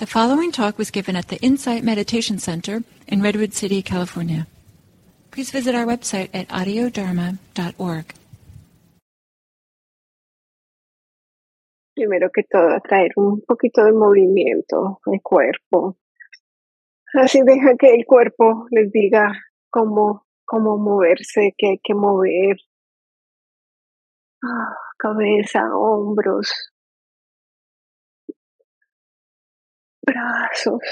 The following talk was given at the Insight Meditation Center in Redwood City, California. Please visit our website at audiodharma.org. Primero que todo, traer un poquito de movimiento al cuerpo. Así deja que el cuerpo les diga cómo, cómo moverse, qué hay que mover. Ah, cabeza, hombros, brazos.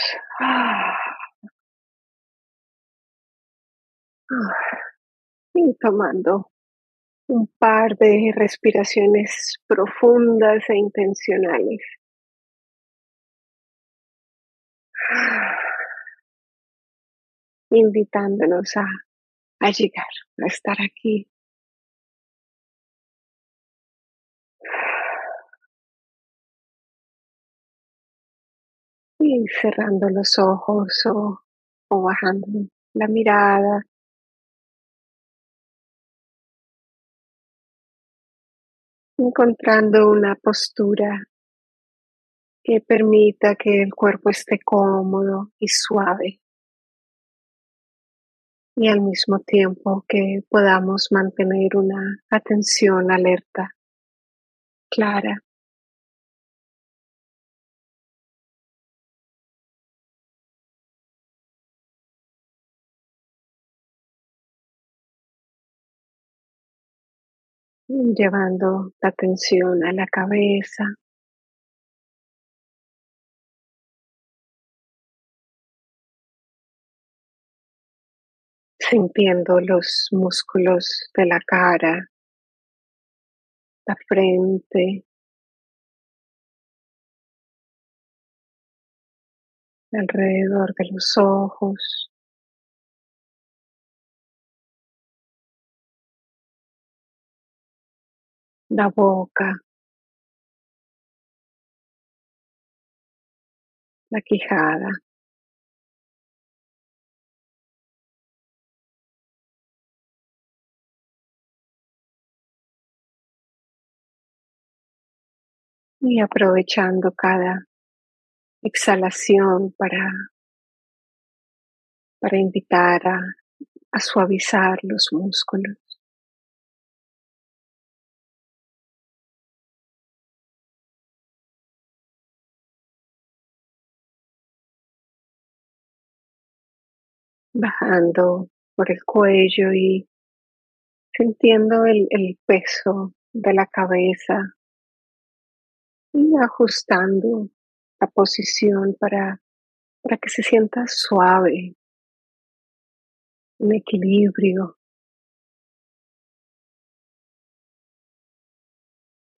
Ah. Y tomando un par de respiraciones profundas e intencionales. Invitándonos a, a llegar, a estar aquí. Cerrando los ojos o, o bajando la mirada encontrando una postura que permita que el cuerpo esté cómodo y suave y al mismo tiempo que podamos mantener una atención alerta, clara. Llevando la atención a la cabeza. Sintiendo los músculos de la cara, la frente, alrededor de los ojos. La boca, la quijada. Y aprovechando cada exhalación para, para invitar a, a suavizar los músculos. Bajando por el cuello y sintiendo el, el peso de la cabeza y ajustando la posición para, para que se sienta suave, en equilibrio.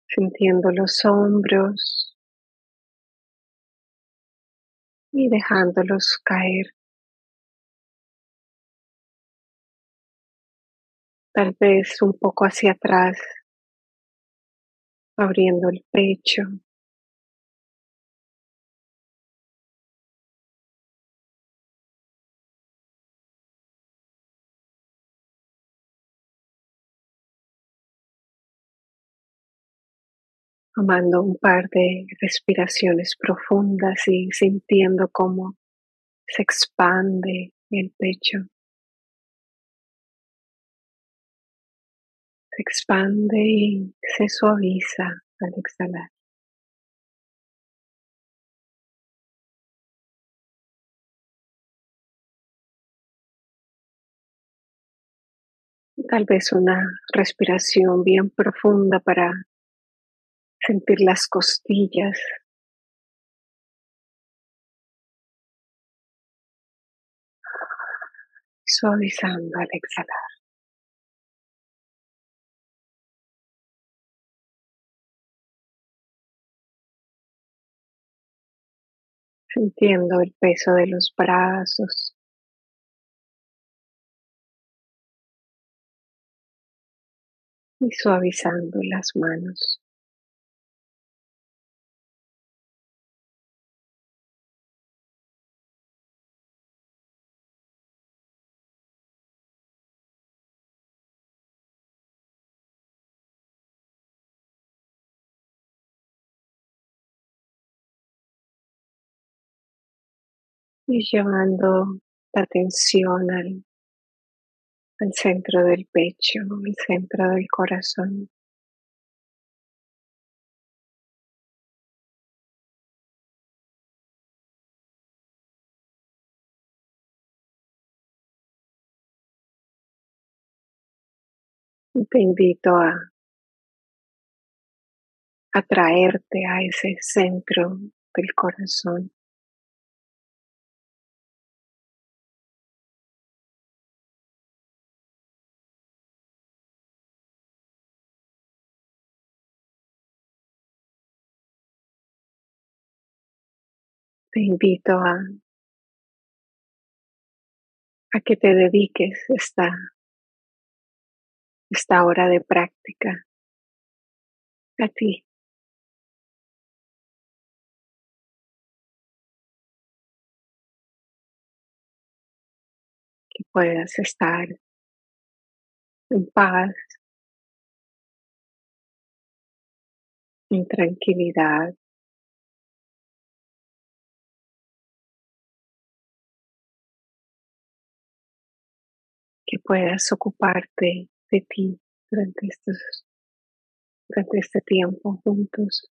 Sintiendo los hombros y dejándolos caer tal vez un poco hacia atrás, abriendo el pecho. tomando un par de respiraciones profundas y sintiendo cómo se expande el pecho. Expande y se suaviza al exhalar. Tal vez una respiración bien profunda para sentir las costillas. Suavizando al exhalar. Sintiendo el peso de los brazos. Y suavizando las manos. Y llevando la atención al, al centro del pecho, al centro del corazón. te invito a atraerte a ese centro del corazón. Te invito a, que te dediques esta, esta hora de práctica a ti. Que puedas estar en paz, en tranquilidad. Que puedas ocuparte de ti durante estos durante este tiempo juntos.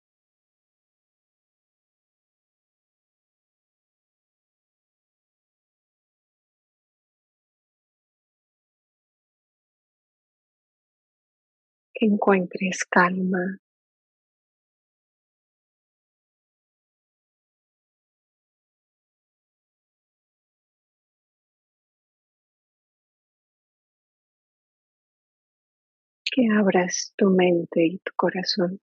Que encuentres calma. Que abras tu mente y tu corazón.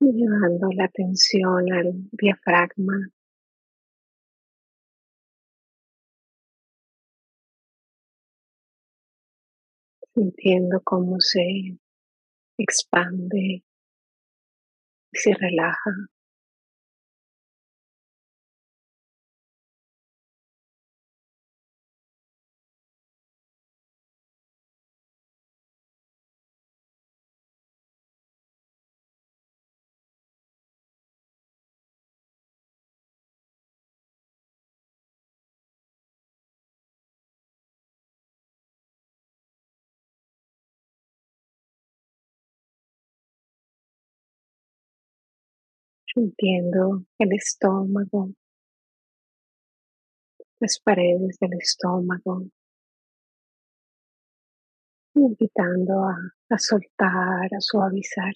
llevando la atención al diafragma. Sintiendo cómo se expande y se relaja. Sintiendo el estómago, las paredes del estómago, invitando a, a soltar, a suavizar.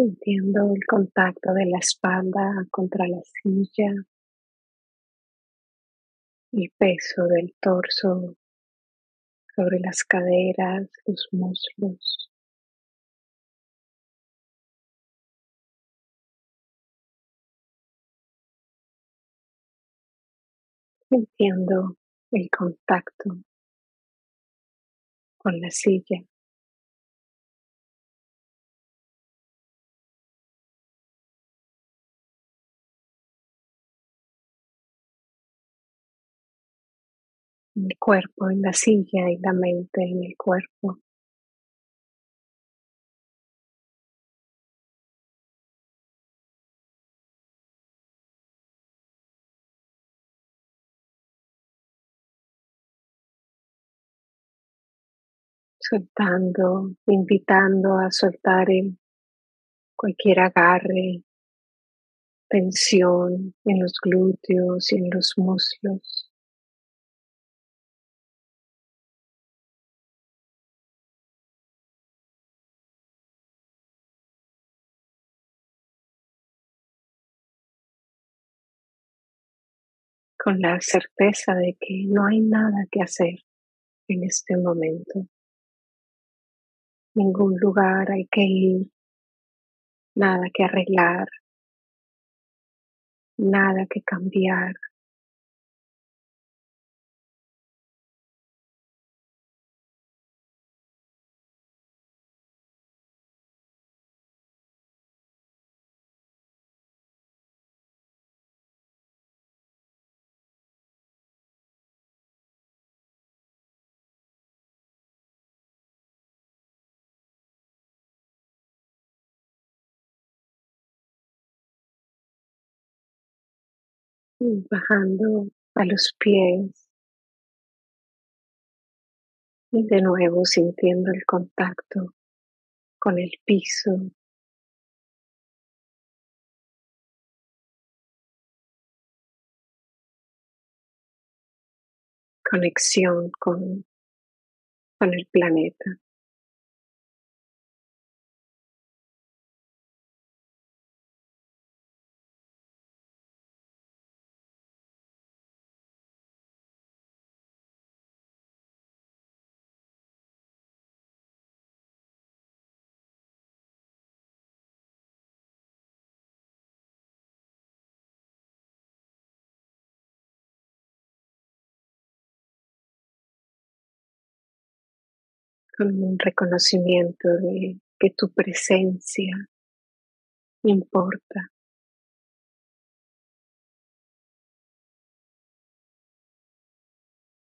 Sintiendo el contacto de la espalda contra la silla, el peso del torso sobre las caderas, los muslos. Sintiendo el contacto con la silla. El cuerpo en la silla y la mente en el cuerpo. soltando, invitando a soltar cualquier agarre, tensión en los glúteos y en los muslos. Con la certeza de que no hay nada que hacer en este momento. Ningún lugar hay que ir, nada que arreglar, nada que cambiar. Bajando a los pies y de nuevo sintiendo el contacto con el piso. Conexión con, con el planeta. Un reconocimiento de que tu presencia importa.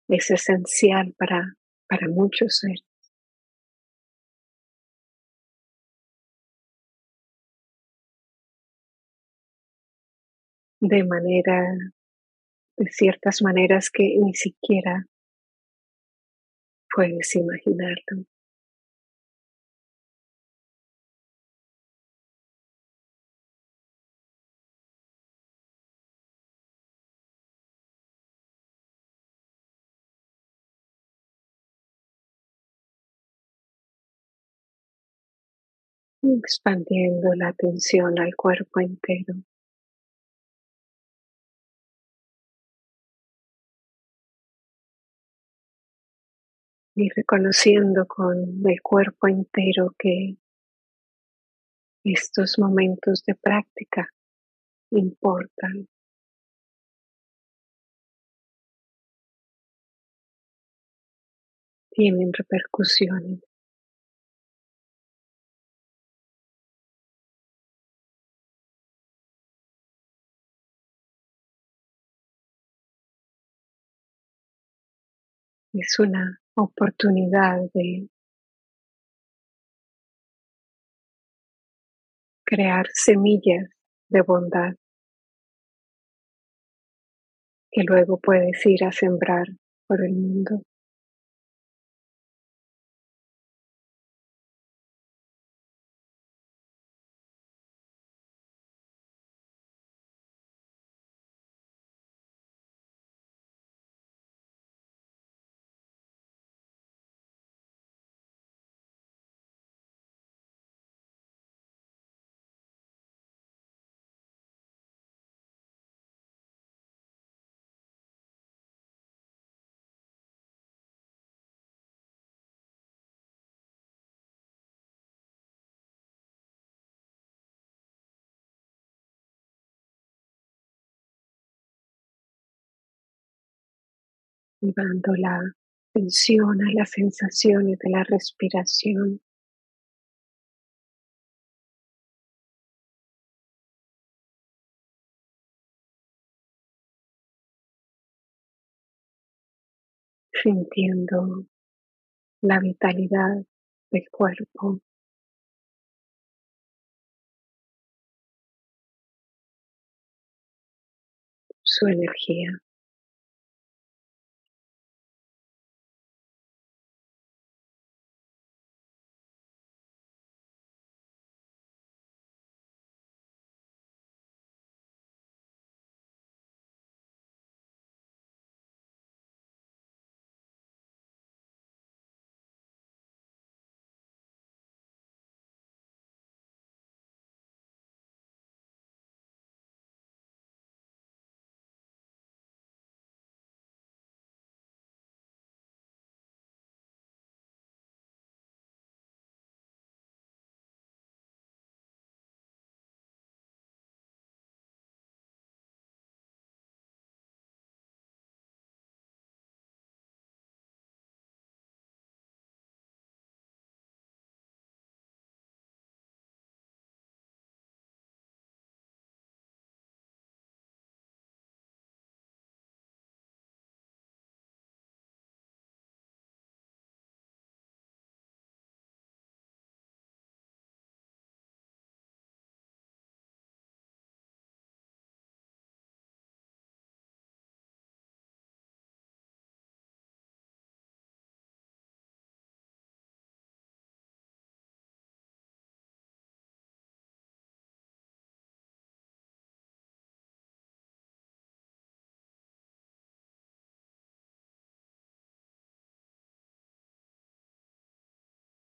Es esencial para, para muchos seres. De manera, de ciertas maneras que ni siquiera puedes imaginarlo. expandiendo la atención al cuerpo entero. Y reconociendo con el cuerpo entero que estos momentos de práctica importan. Tienen repercusiones. es una oportunidad de crear semillas de bondad que luego puedes ir a sembrar por el mundo. Llevando la atención a las sensaciones de la respiración. sintiendo la vitalidad del cuerpo. Su energía.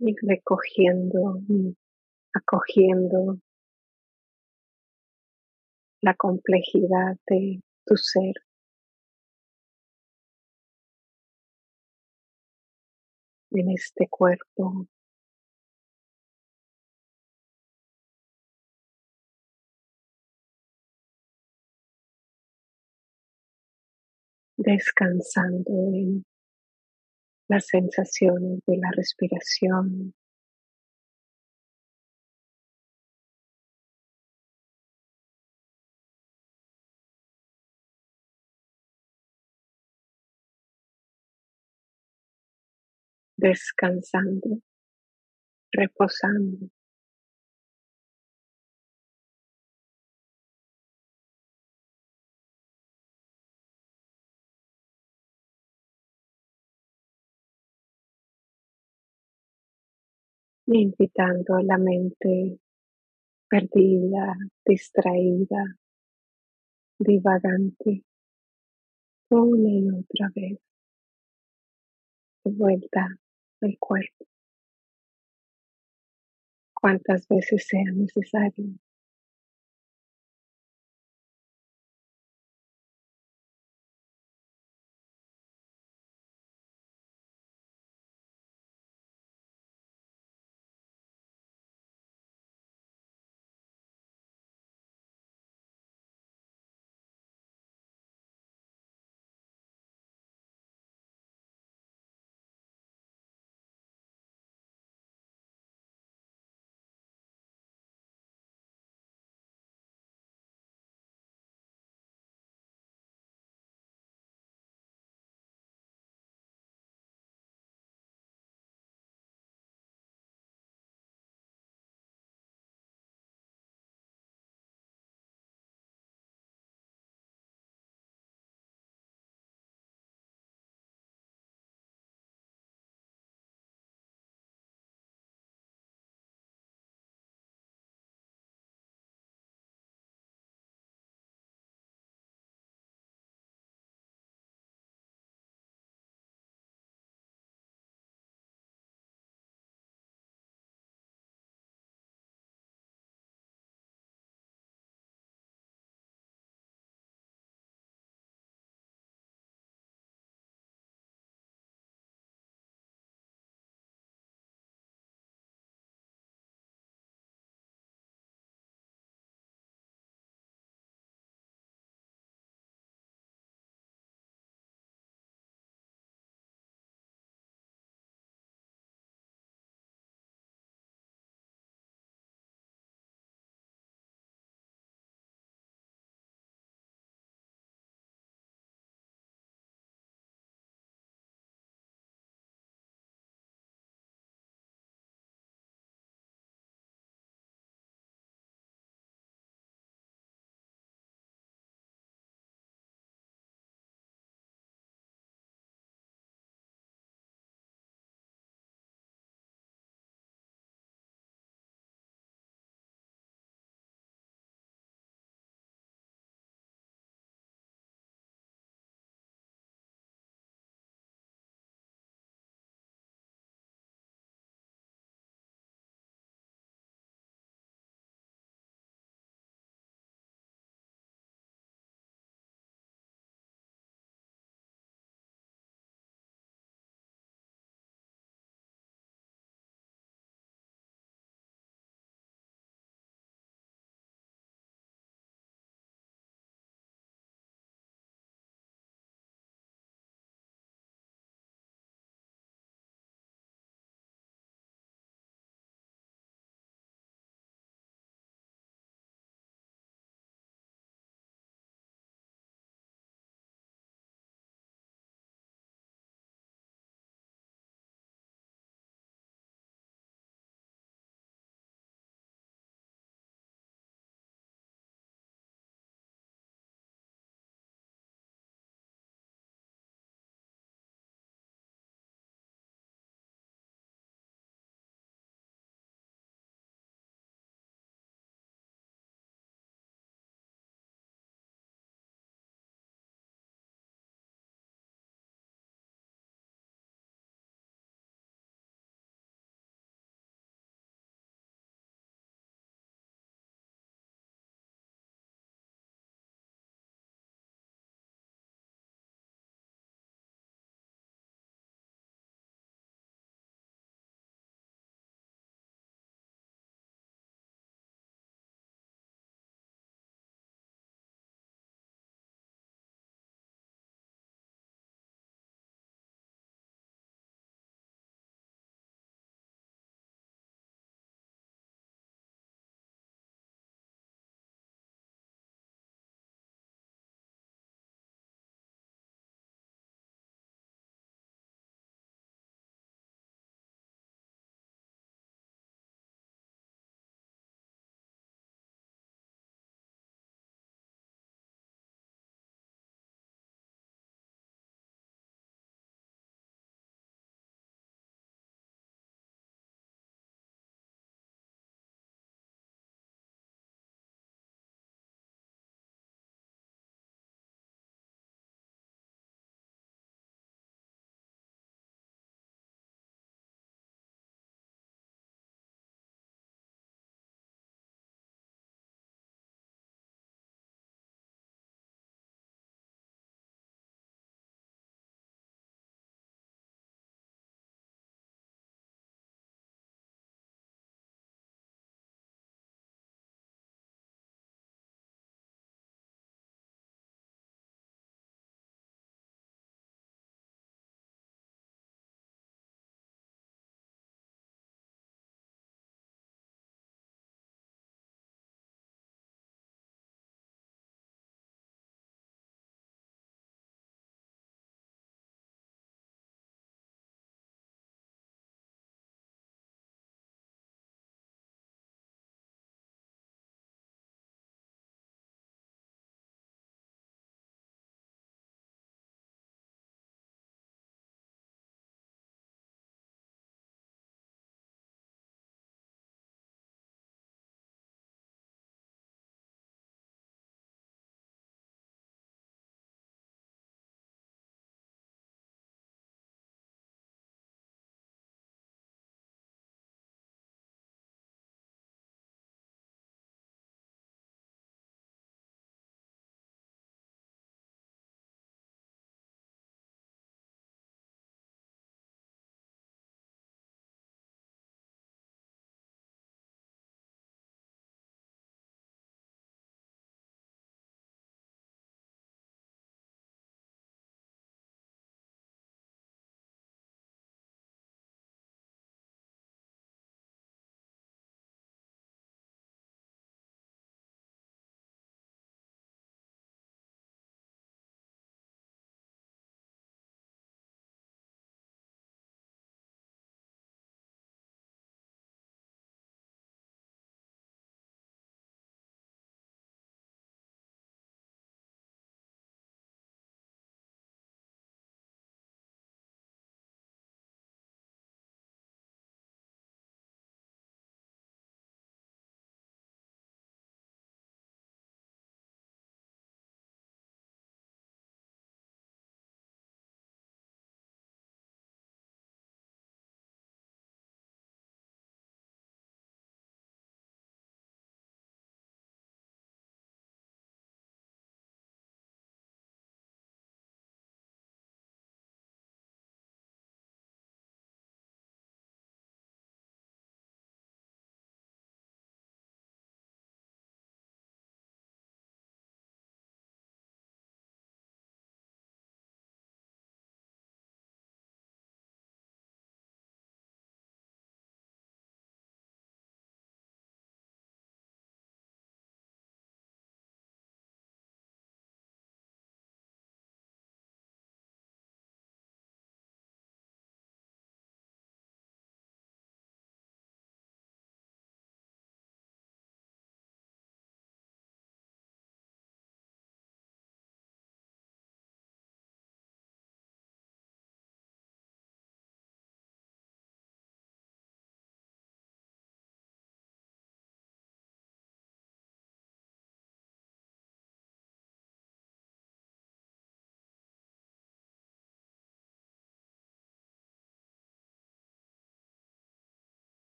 Y recogiendo y acogiendo la complejidad de tu ser. en este cuerpo. Descansando en las sensaciones de la respiración. descansando, reposando. Invitando a la mente perdida, distraída, divagante, una y otra vez, de vuelta al cuerpo, cuantas veces sea necesario.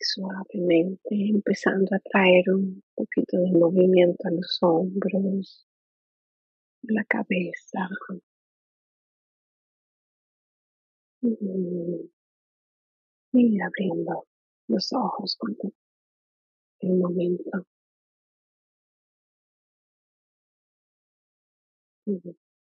Suavemente empezando a traer un poquito de movimiento a los hombros, la cabeza. Mm. Y abriendo los ojos con el momento. Mm.